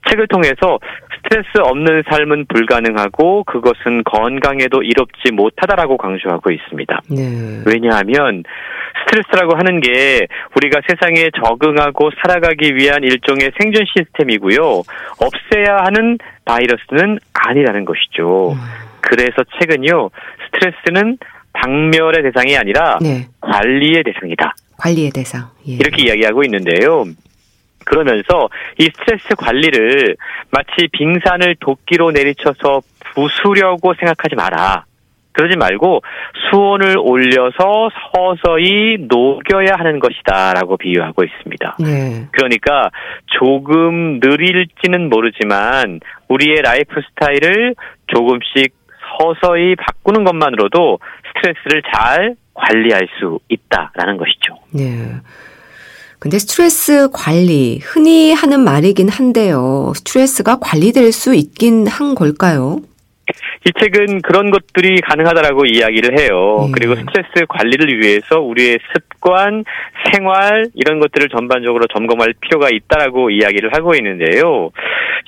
책을 통해서 스트레스 없는 삶은 불가능하고 그것은 건강에도 이롭지 못하다라고 강조하고 있습니다. 네. 왜냐하면 스트레스라고 하는 게 우리가 세상에 적응하고 살아가기 위한 일종의 생존 시스템이고요. 없애야 하는 바이러스는 아니라는 것이죠. 음. 그래서 최근요 스트레스는 박멸의 대상이 아니라 네. 관리의 대상이다. 관리의 대상. 예. 이렇게 이야기하고 있는데요. 그러면서 이 스트레스 관리를 마치 빙산을 도끼로 내리쳐서 부수려고 생각하지 마라. 그러지 말고 수온을 올려서 서서히 녹여야 하는 것이다라고 비유하고 있습니다. 네. 그러니까 조금 느릴지는 모르지만 우리의 라이프 스타일을 조금씩 서서히 바꾸는 것만으로도 스트레스를 잘 관리할 수 있다라는 것이죠. 네. 근데 스트레스 관리 흔히 하는 말이긴 한데요. 스트레스가 관리될 수 있긴 한 걸까요? 이 책은 그런 것들이 가능하다라고 이야기를 해요. 음. 그리고 스트레스 관리를 위해서 우리의 습관, 생활 이런 것들을 전반적으로 점검할 필요가 있다라고 이야기를 하고 있는데요.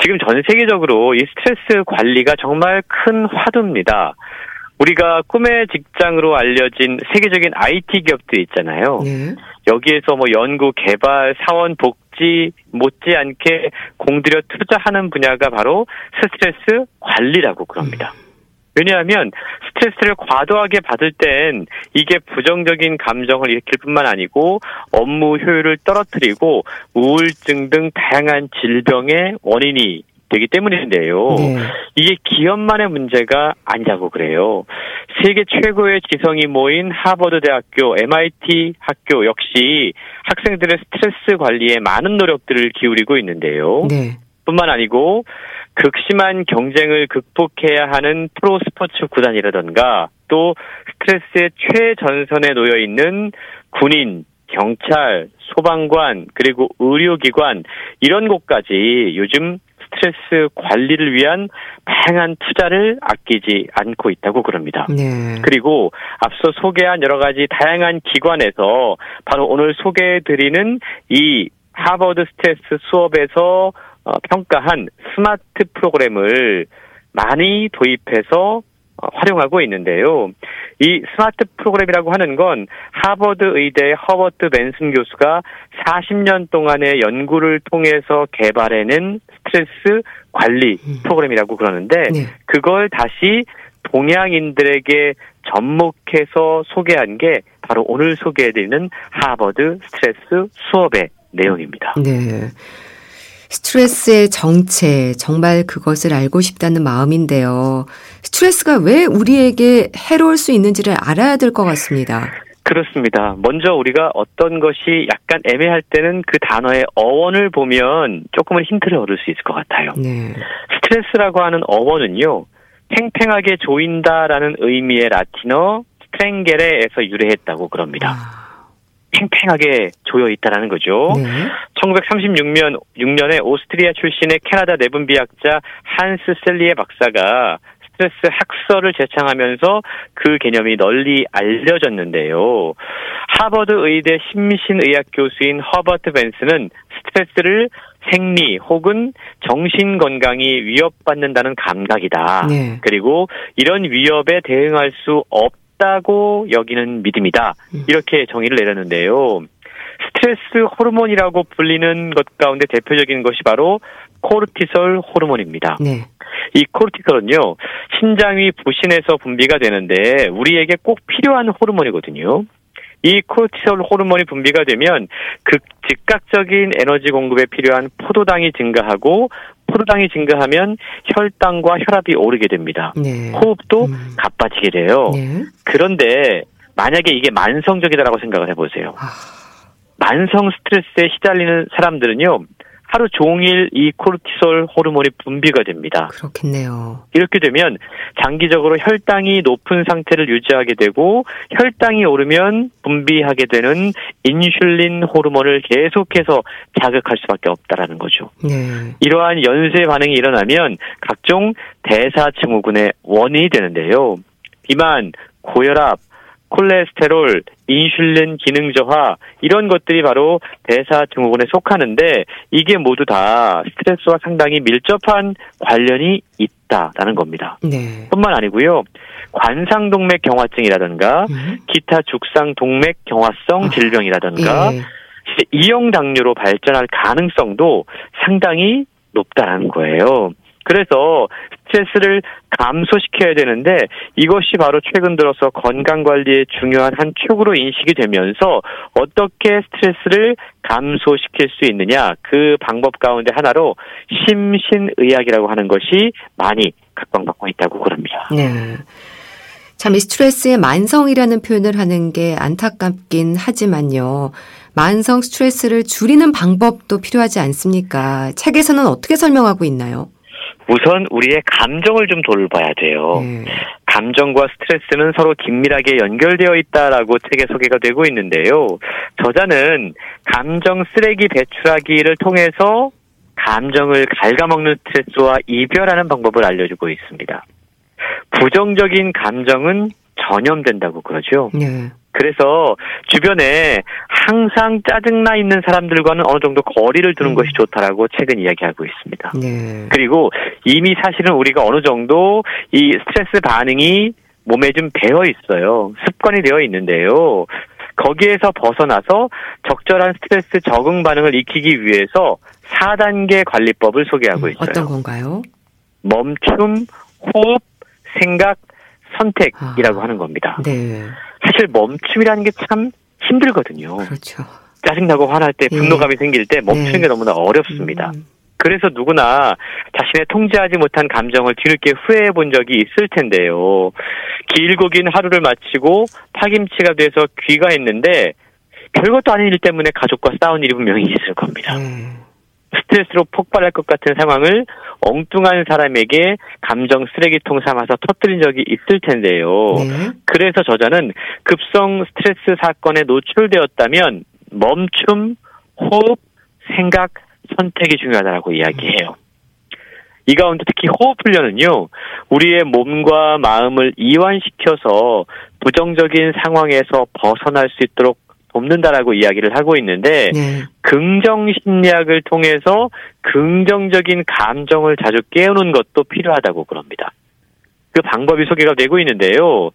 지금 전 세계적으로 이 스트레스 관리가 정말 큰 화두입니다. 우리가 꿈의 직장으로 알려진 세계적인 IT 기업들 있잖아요. 네. 여기에서 뭐 연구, 개발, 사원, 복지 못지않게 공들여 투자하는 분야가 바로 스트레스 관리라고 그럽니다. 음. 왜냐하면 스트레스를 과도하게 받을 땐 이게 부정적인 감정을 일으킬 뿐만 아니고 업무 효율을 떨어뜨리고 우울증 등 다양한 질병의 원인이 되기 때문인데요. 네. 이게 기업만의 문제가 아니라고 그래요. 세계 최고의 지성이 모인 하버드 대학교, MIT 학교 역시 학생들의 스트레스 관리에 많은 노력들을 기울이고 있는데요. 네. 뿐만 아니고 극심한 경쟁을 극복해야 하는 프로 스포츠 구단이라던가 또 스트레스의 최전선에 놓여 있는 군인, 경찰, 소방관, 그리고 의료기관, 이런 곳까지 요즘 스트레스 관리를 위한 다양한 투자를 아끼지 않고 있다고 그럽니다. 네. 그리고 앞서 소개한 여러 가지 다양한 기관에서 바로 오늘 소개해드리는 이 하버드 스트레스 수업에서 어, 평가한 스마트 프로그램을 많이 도입해서 어, 활용하고 있는데요. 이 스마트 프로그램이라고 하는 건 하버드 의대 허버트 벤슨 교수가 40년 동안의 연구를 통해서 개발해낸 스트레스 관리 음. 프로그램이라고 그러는데 네. 그걸 다시 동양인들에게 접목해서 소개한 게 바로 오늘 소개해드리는 하버드 스트레스 수업의 내용입니다. 네. 스트레스의 정체, 정말 그것을 알고 싶다는 마음인데요. 스트레스가 왜 우리에게 해로울 수 있는지를 알아야 될 것 같습니다. 그렇습니다. 먼저 우리가 어떤 것이 약간 애매할 때는 그 단어의 어원을 보면 조금은 힌트를 얻을 수 있을 것 같아요. 네. 스트레스라고 하는 어원은요, 팽팽하게 조인다라는 의미의 라틴어 스트랭게레에서 유래했다고 그럽니다. 아. 팽팽하게 조여 있다라는 거죠. 네. 1936년 6년에 오스트리아 출신의 캐나다 내분비학자 한스 셀리에 박사가 스트레스 학설을 제창하면서 그 개념이 널리 알려졌는데요. 하버드 의대 심신의학 교수인 허버트 벤스는 스트레스를 생리 혹은 정신 건강이 위협받는다는 감각이다. 네. 그리고 이런 위협에 대응할 수 없 다고 여기는 믿음이다. 음. 이렇게 정의를 내렸는데요. 스트레스 호르몬이라고 불리는 것 가운데 대표적인 것이 바로 코르티솔 호르몬입니다. 네. 이 코르티솔은요, 신장이 부신해서 분비가 되는데 우리에게 꼭 필요한 호르몬이거든요. 이 코르티솔 호르몬이 분비가 되면 극 즉각적인 에너지 공급에 필요한 포도당이 증가하고 포도당이 증가하면 혈당과 혈압이 오르게 됩니다. 네. 호흡도 음. 가빠지게 돼요. 네. 그런데 만약에 이게 만성적이다라고 생각을 해보세요. 아... 만성 스트레스에 시달리는 사람들은요, 하루 종일 이 코르티솔 호르몬이 분비가 됩니다. 그렇겠네요. 이렇게 되면 장기적으로 혈당이 높은 상태를 유지하게 되고 혈당이 오르면 분비하게 되는 인슐린 호르몬을 계속해서 자극할 수밖에 없다라는 거죠. 네. 이러한 연쇄 반응이 일어나면 각종 대사 증후군의 원인이 되는데요. 비만, 고혈압, 콜레스테롤, 인슐린 기능 저하 이런 것들이 바로 대사 증후군에 속하는데 이게 모두 다 스트레스와 상당히 밀접한 관련이 있다라는 겁니다. 네. 뿐만 아니고요. 관상동맥 경화증이라든가 음. 기타 죽상 동맥 경화성 아, 질병이라든가 예. 이형 당뇨로 발전할 가능성도 상당히 높다라는 거예요. 그래서 스트레스를 감소시켜야 되는데 이것이 바로 최근 들어서 건강 관리의 중요한 한 축으로 인식이 되면서 어떻게 스트레스를 감소시킬 수 있느냐 그 방법 가운데 하나로 심신의학이라고 하는 것이 많이 각광받고 있다고 그럽니다. 네. 참, 이 스트레스의 만성이라는 표현을 하는 게 안타깝긴 하지만요. 만성 스트레스를 줄이는 방법도 필요하지 않습니까? 책에서는 어떻게 설명하고 있나요? 우선 우리의 감정을 좀 돌봐야 돼요. 음. 감정과 스트레스는 서로 긴밀하게 연결되어 있다라고 책에 소개가 되고 있는데요. 저자는 감정 쓰레기 배출하기를 통해서 감정을 갉아먹는 스트레스와 이별하는 방법을 알려주고 있습니다. 부정적인 감정은 전염된다고 그러죠. 네. 그래서 주변에 항상 짜증나 있는 사람들과는 어느 정도 거리를 두는 음. 것이 좋다라고 책은 이야기하고 있습니다. 네. 그리고 이미 사실은 우리가 어느 정도 이 스트레스 반응이 몸에 좀 배어 있어요. 습관이 되어 있는데요. 거기에서 벗어나서 적절한 스트레스 적응 반응을 익히기 위해서 4단계 관리법을 소개하고 음, 있어요. 어떤 건가요? 멈춤, 호흡, 생각, 선택이라고 아, 하는 겁니다. 네. 사실 멈춤이라는 게 참 힘들거든요. 그렇죠. 짜증나고 화날 때, 예. 분노감이 예. 생길 때 멈추는 예. 게 너무나 어렵습니다. 음. 그래서 누구나 자신의 통제하지 못한 감정을 뒤늦게 후회해 본 적이 있을 텐데요. 길고 긴 하루를 마치고 파김치가 돼서 귀가했는데 별것도 아닌 일 때문에 가족과 싸운 일이 분명히 있을 겁니다. 음. 스트레스로 폭발할 것 같은 상황을 엉뚱한 사람에게 감정 쓰레기통 삼아서 터뜨린 적이 있을 텐데요. 네. 그래서 저자는 급성 스트레스 사건에 노출되었다면 멈춤, 호흡, 생각, 선택이 중요하다고 이야기해요. 이 가운데 특히 호흡 훈련은요, 우리의 몸과 마음을 이완시켜서 부정적인 상황에서 벗어날 수 있도록 돕는다라고 이야기를 하고 있는데 네. 긍정 심리학을 통해서 긍정적인 감정을 자주 깨우는 것도 필요하다고 그럽니다. 그 방법이 소개가 되고 있는데요.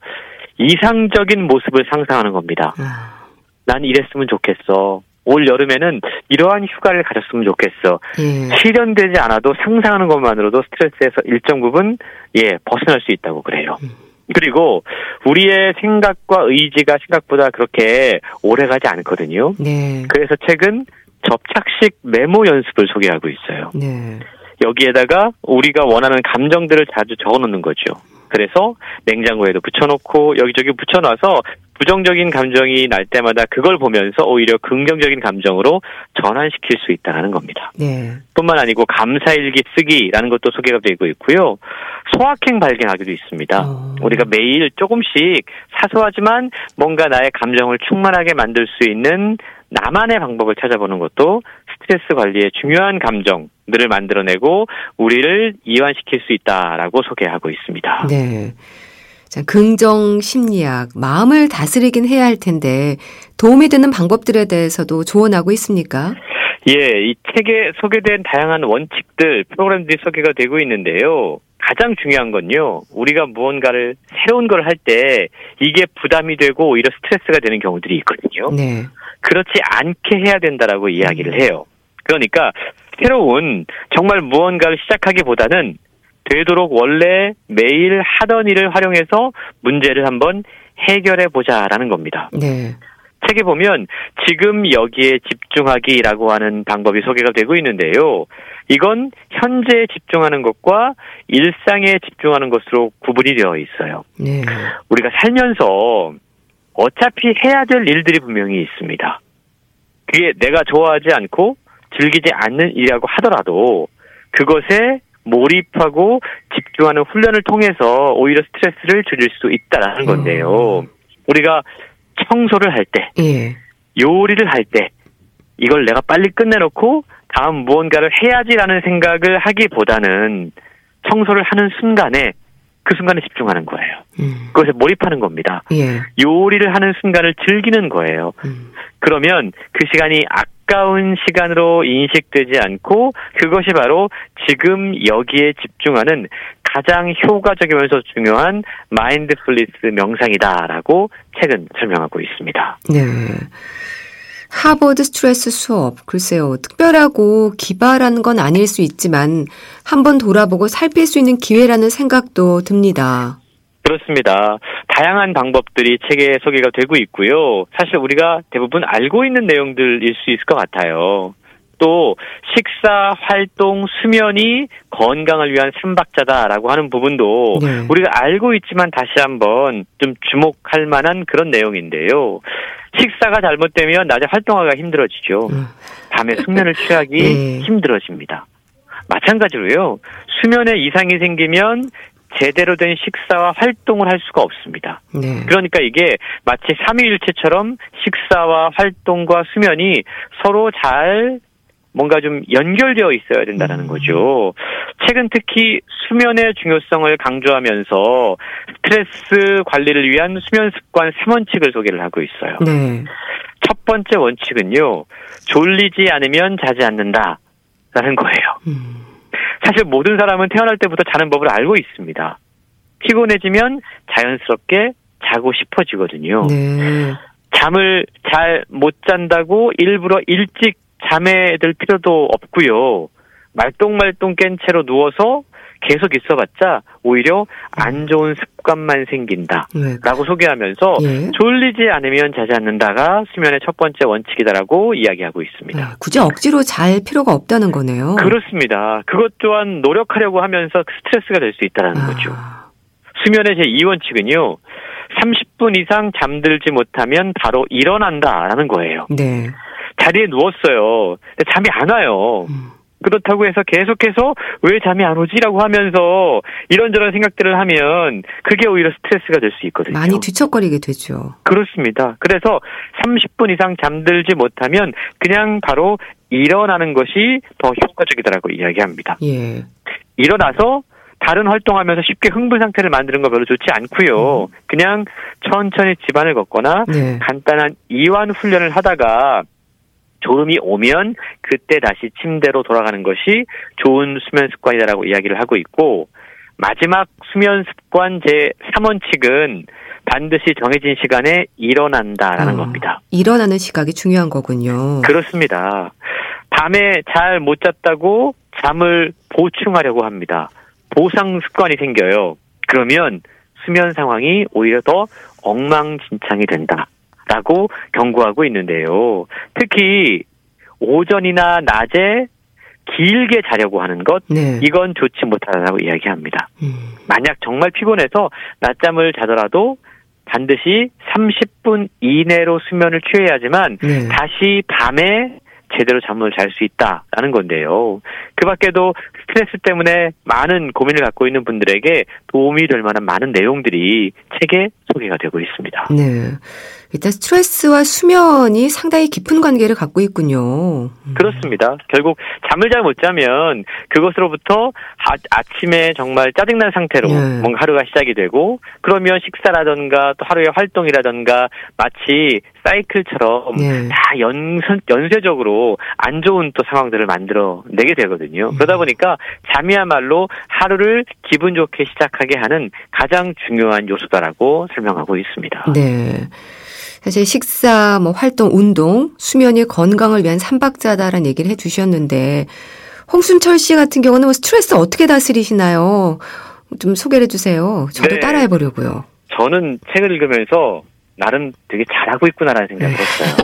이상적인 모습을 상상하는 겁니다. 아. 난 이랬으면 좋겠어. 올 여름에는 이러한 휴가를 가졌으면 좋겠어. 예. 실현되지 않아도 상상하는 것만으로도 스트레스에서 일정 부분 예 벗어날 수 있다고 그래요. 음. 그리고 우리의 생각과 의지가 생각보다 그렇게 오래 가지 않거든요. 네. 그래서 책은 접착식 메모 연습을 소개하고 있어요. 네. 여기에다가 우리가 원하는 감정들을 자주 적어 놓는 거죠. 그래서 냉장고에도 붙여놓고 여기저기 붙여놔서 부정적인 감정이 날 때마다 그걸 보면서 오히려 긍정적인 감정으로 전환시킬 수 있다는 겁니다. 네. 뿐만 아니고 감사일기 쓰기라는 것도 소개가 되고 있고요. 소확행 발견하기도 있습니다. 어. 우리가 매일 조금씩 사소하지만 뭔가 나의 감정을 충만하게 만들 수 있는 나만의 방법을 찾아보는 것도 스트레스 관리의 중요한 감정들을 만들어내고 우리를 이완시킬 수 있다라고 소개하고 있습니다. 네. 자, 긍정 심리학, 마음을 다스리긴 해야 할 텐데 도움이 되는 방법들에 대해서도 조언하고 있습니까? 예, 이 책에 소개된 다양한 원칙들, 프로그램들이 소개가 되고 있는데요. 가장 중요한 건요, 우리가 무언가를 새로운 걸 할 때 이게 부담이 되고 오히려 스트레스가 되는 경우들이 있거든요. 네. 그렇지 않게 해야 된다라고 이야기를 해요. 그러니까 새로운 정말 무언가를 시작하기보다는 되도록 원래 매일 하던 일을 활용해서 문제를 한번 해결해 보자라는 겁니다. 네. 책에 보면 지금 여기에 집중하기라고 하는 방법이 소개가 되고 있는데요. 이건 현재에 집중하는 것과 일상에 집중하는 것으로 구분이 되어 있어요. 네. 우리가 살면서 어차피 해야 될 일들이 분명히 있습니다. 그게 내가 좋아하지 않고 즐기지 않는 일이라고 하더라도 그것에 몰입하고 집중하는 훈련을 통해서 오히려 스트레스를 줄일 수 있다라는 건데요. 음. 우리가 청소를 할 때, 예. 요리를 할 때, 이걸 내가 빨리 끝내놓고 다음 무언가를 해야지라는 생각을 하기보다는 청소를 하는 순간에 그 순간에 집중하는 거예요. 음. 그것에 몰입하는 겁니다. 예. 요리를 하는 순간을 즐기는 거예요. 음. 그러면 그 시간이 아까운 시간으로 인식되지 않고 그것이 바로 지금 여기에 집중하는 가장 효과적이면서 중요한 마인드풀리스 명상이다라고 책은 설명하고 있습니다. 네. 하버드 스트레스 수업. 글쎄요. 특별하고 기발한 건 아닐 수 있지만 한번 돌아보고 살필 수 있는 기회라는 생각도 듭니다. 그렇습니다. 다양한 방법들이 책에 소개가 되고 있고요. 사실 우리가 대부분 알고 있는 내용들일 수 있을 것 같아요. 또 식사, 활동, 수면이 건강을 위한 삼박자다라고 하는 부분도 네. 우리가 알고 있지만 다시 한번 좀 주목할 만한 그런 내용인데요. 식사가 잘못되면 낮에 활동하기가 힘들어지죠. 음. 밤에 숙면을 취하기 네. 힘들어집니다. 마찬가지로요. 수면에 이상이 생기면 제대로 된 식사와 활동을 할 수가 없습니다. 네. 그러니까 이게 마치 삼위일체처럼 식사와 활동과 수면이 서로 잘 뭔가 좀 연결되어 있어야 된다는 음. 거죠. 최근 특히 수면의 중요성을 강조하면서 스트레스 관리를 위한 수면 습관 3원칙을 소개를 하고 있어요. 네. 첫 번째 원칙은요, 졸리지 않으면 자지 않는다라는 거예요. 음. 사실 모든 사람은 태어날 때부터 자는 법을 알고 있습니다. 피곤해지면 자연스럽게 자고 싶어지거든요. 네. 잠을 잘 못 잔다고 일부러 일찍 잠에 들 필요도 없고요. 말똥말똥 깬 채로 누워서 계속 있어봤자 오히려 안 좋은 습관만 생긴다. 네. 라고 소개하면서 예. 졸리지 않으면 자지 않는다가 수면의 첫 번째 원칙이다라고 이야기하고 있습니다. 아, 굳이 억지로 잘 필요가 없다는 거네요. 그렇습니다. 그것 또한 노력하려고 하면서 스트레스가 될 수 있다는 아. 거죠. 수면의 제 2원칙은요. 30분 이상 잠들지 못하면 바로 일어난다라는 거예요. 네. 자리에 누웠어요. 근데 잠이 안 와요. 음. 그렇다고 해서 계속해서 왜 잠이 안 오지라고 하면서 이런저런 생각들을 하면 그게 오히려 스트레스가 될 수 있거든요. 많이 뒤척거리게 되죠. 그렇습니다. 그래서 30분 이상 잠들지 못하면 그냥 바로 일어나는 것이 더 효과적이다라고 이야기합니다. 예. 일어나서 다른 활동하면서 쉽게 흥분 상태를 만드는 거 별로 좋지 않고요. 음. 그냥 천천히 집안을 걷거나 네. 간단한 이완 훈련을 하다가 졸음이 오면 그때 다시 침대로 돌아가는 것이 좋은 수면 습관이다라고 이야기를 하고 있고 마지막 수면 습관 제 3원칙은 반드시 정해진 시간에 일어난다라는 어, 겁니다. 일어나는 시각이 중요한 거군요. 그렇습니다. 밤에 잘 못 잤다고 잠을 보충하려고 합니다. 보상 습관이 생겨요. 그러면 수면 상황이 오히려 더 엉망진창이 된다. 라고 경고하고 있는데요. 특히 오전이나 낮에 길게 자려고 하는 것, 네. 이건 좋지 못하다고 이야기합니다. 음. 만약 정말 피곤해서 낮잠을 자더라도 반드시 30분 이내로 수면을 취해야지만 네. 다시 밤에 제대로 잠을 잘 수 있다라는 건데요. 그 밖에도 스트레스 때문에 많은 고민을 갖고 있는 분들에게 도움이 될 만한 많은 내용들이 책에 소개가 되고 있습니다. 네. 일단 스트레스와 수면이 상당히 깊은 관계를 갖고 있군요. 음. 그렇습니다. 결국 잠을 잘 못 자면 그것으로부터 아, 침에 정말 짜증난 상태로 네. 뭔가 하루가 시작이 되고 그러면 식사라던가 또 하루의 활동이라던가 마치 사이클처럼 네. 다 연선, 연쇄적으로 안 좋은 또 상황들을 만들어 내게 되거든요. 음. 그러다 보니까 잠이야말로 하루를 기분 좋게 시작하게 하는 가장 중요한 요소다라고 설명하고 있습니다. 네. 사실 식사, 뭐 활동, 운동, 수면이 건강을 위한 삼박자다라는 얘기를 해 주셨는데 홍순철 씨 같은 경우는 뭐 스트레스 어떻게 다스리시나요? 좀 소개를 해 주세요. 저도 네. 따라해 보려고요. 저는 책을 읽으면서 나름 되게 잘하고 있구나라는 생각을 네. 했어요.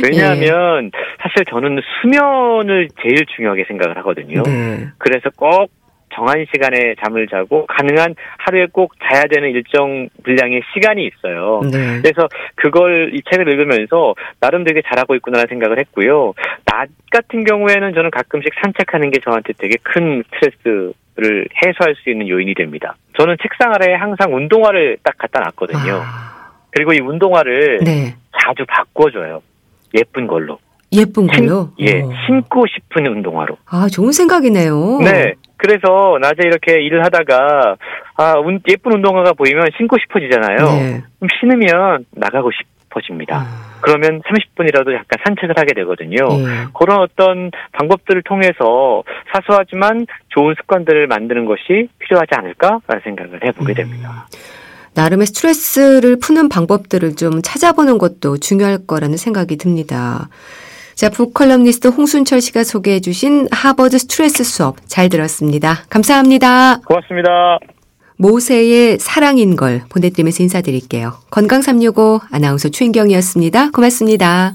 [laughs] 왜냐하면 네. 사실 저는 수면을 제일 중요하게 생각을 하거든요. 네. 그래서 꼭 정한 시간에 잠을 자고 가능한 하루에 꼭 자야 되는 일정 분량의 시간이 있어요. 네. 그래서 그걸 이 책을 읽으면서 나름 되게 잘하고 있구나 생각을 했고요. 낮 같은 경우에는 저는 가끔씩 산책하는 게 저한테 되게 큰 스트레스 를 해소할 수 있는 요인이 됩니다. 저는 책상 아래에 항상 운동화를 딱 갖다 놨거든요. 아. 그리고 이 운동화를 네. 자주 바꿔줘요. 예쁜 걸로. 예쁜 걸로? 신, 예, 오. 신고 싶은 운동화로. 아, 좋은 생각이네요. 네. 그래서 낮에 이렇게 일을 하다가 아 예쁜 운동화가 보이면 신고 싶어지잖아요. 네. 그럼 신으면 나가고 싶어집니다. 아. 그러면 30분이라도 약간 산책을 하게 되거든요. 네. 그런 어떤 방법들을 통해서 사소하지만 좋은 습관들을 만드는 것이 필요하지 않을까라는 생각을 해보게 음. 됩니다. 음. 나름의 스트레스를 푸는 방법들을 좀 찾아보는 것도 중요할 거라는 생각이 듭니다. 자, 북컬럼니스트 홍순철 씨가 소개해 주신 하버드 스트레스 수업 잘 들었습니다. 감사합니다. 고맙습니다. 모세의 사랑인 걸 보내드리면서 인사드릴게요. 건강365 아나운서 최인경이었습니다. 고맙습니다.